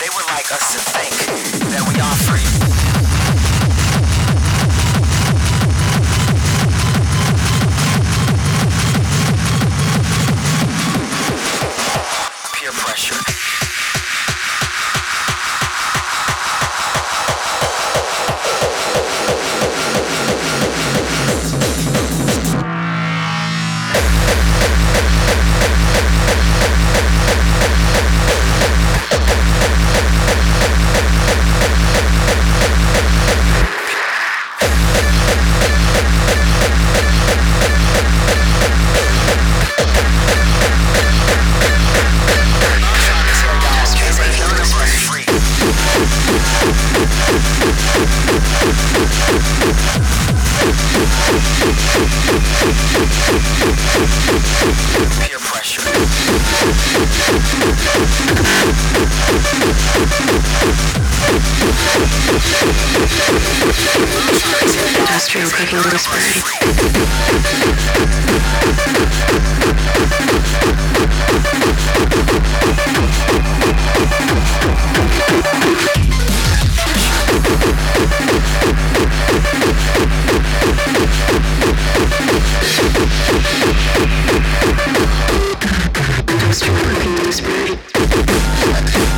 They were like a Peer pressure. Industrial cooking whisper. Spirit, spirit.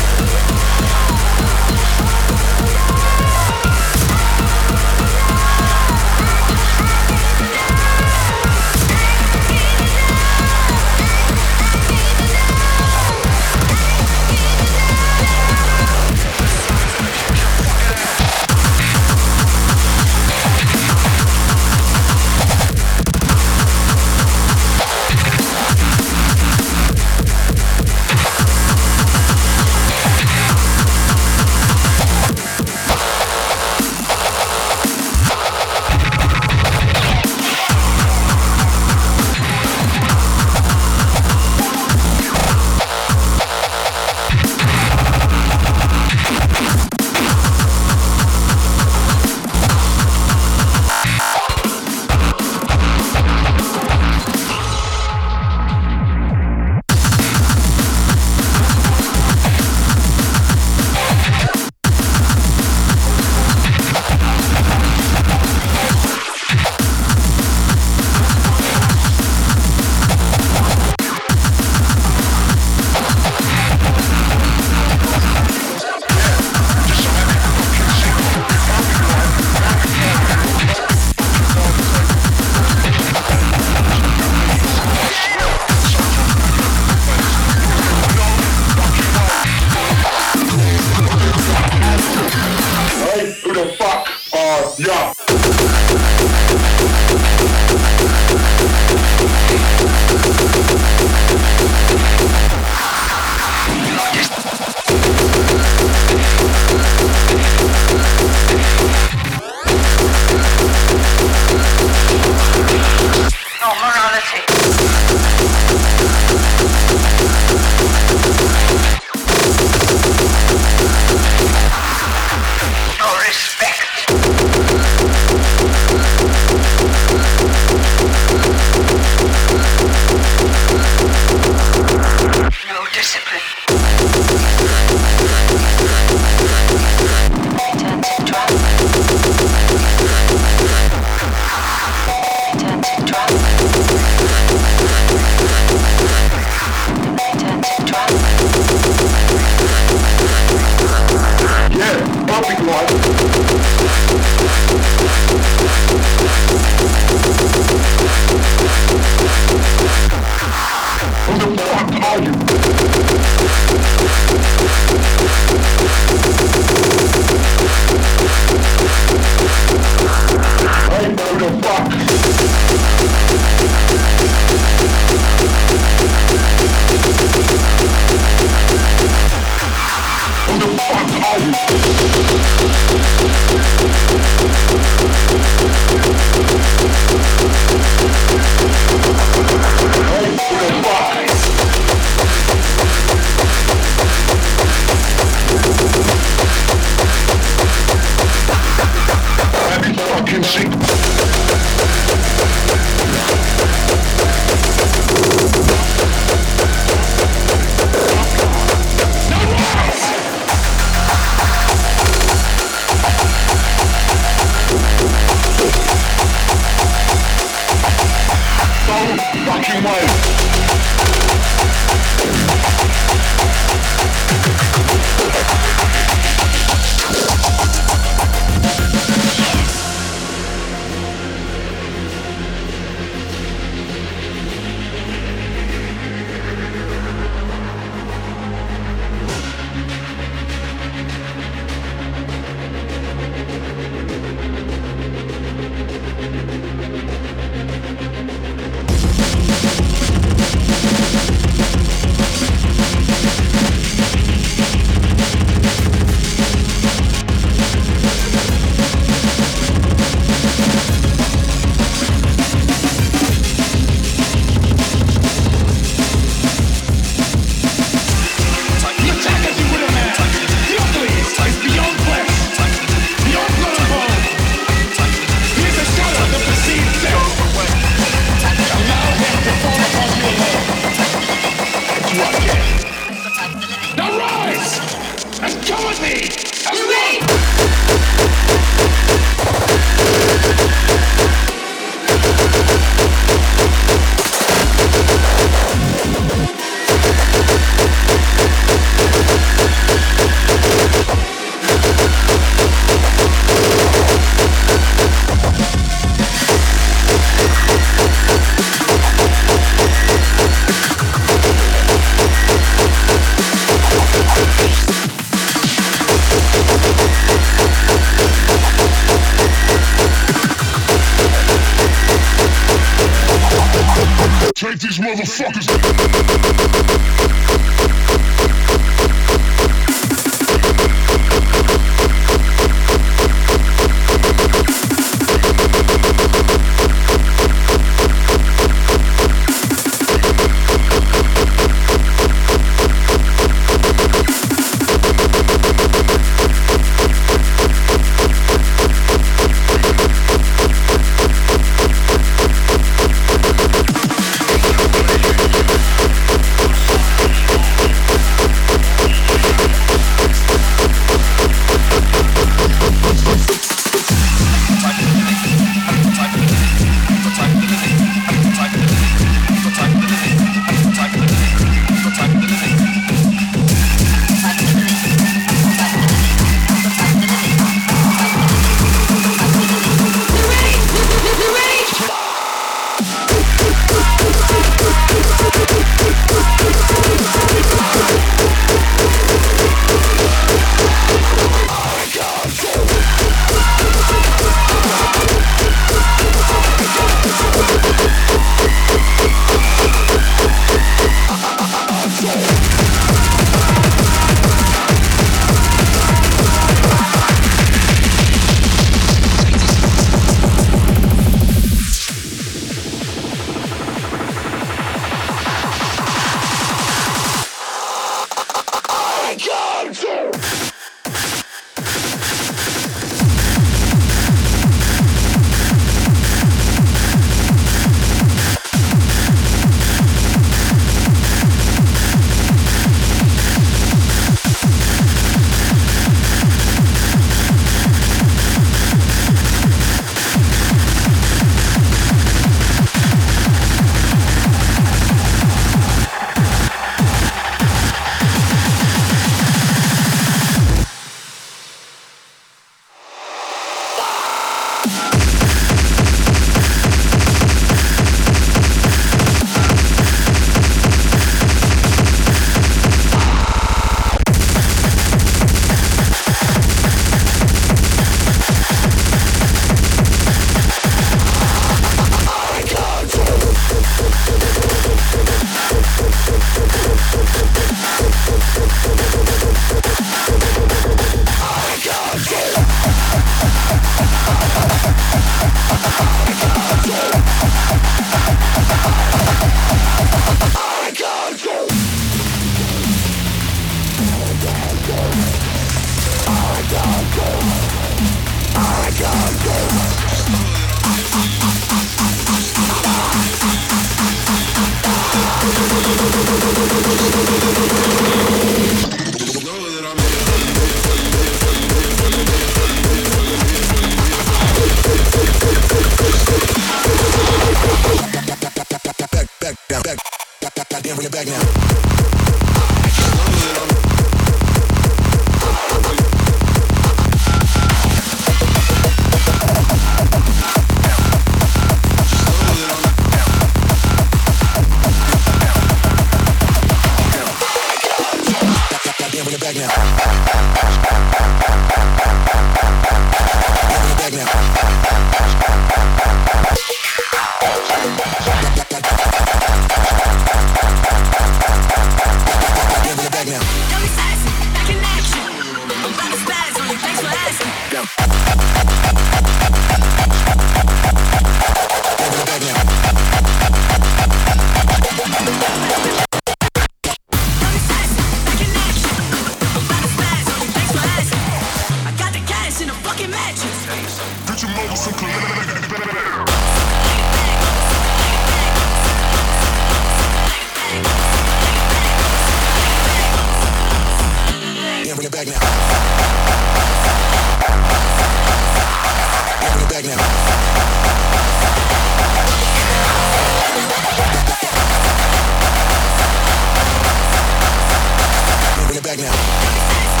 I never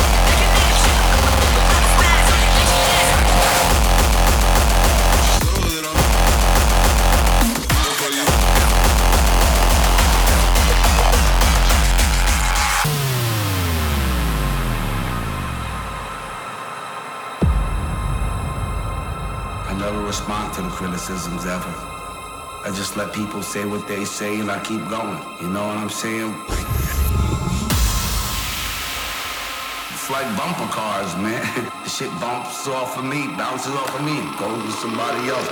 respond to the criticisms ever. I just let people say what they say and I keep going. You know what I'm saying? It's like bumper cars, man. The shit bumps off of me, bounces off of me, goes to somebody else.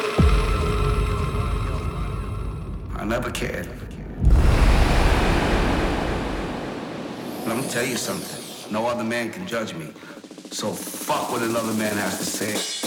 I never cared. Let me tell you something. No other man can judge me. So fuck what another man has to say.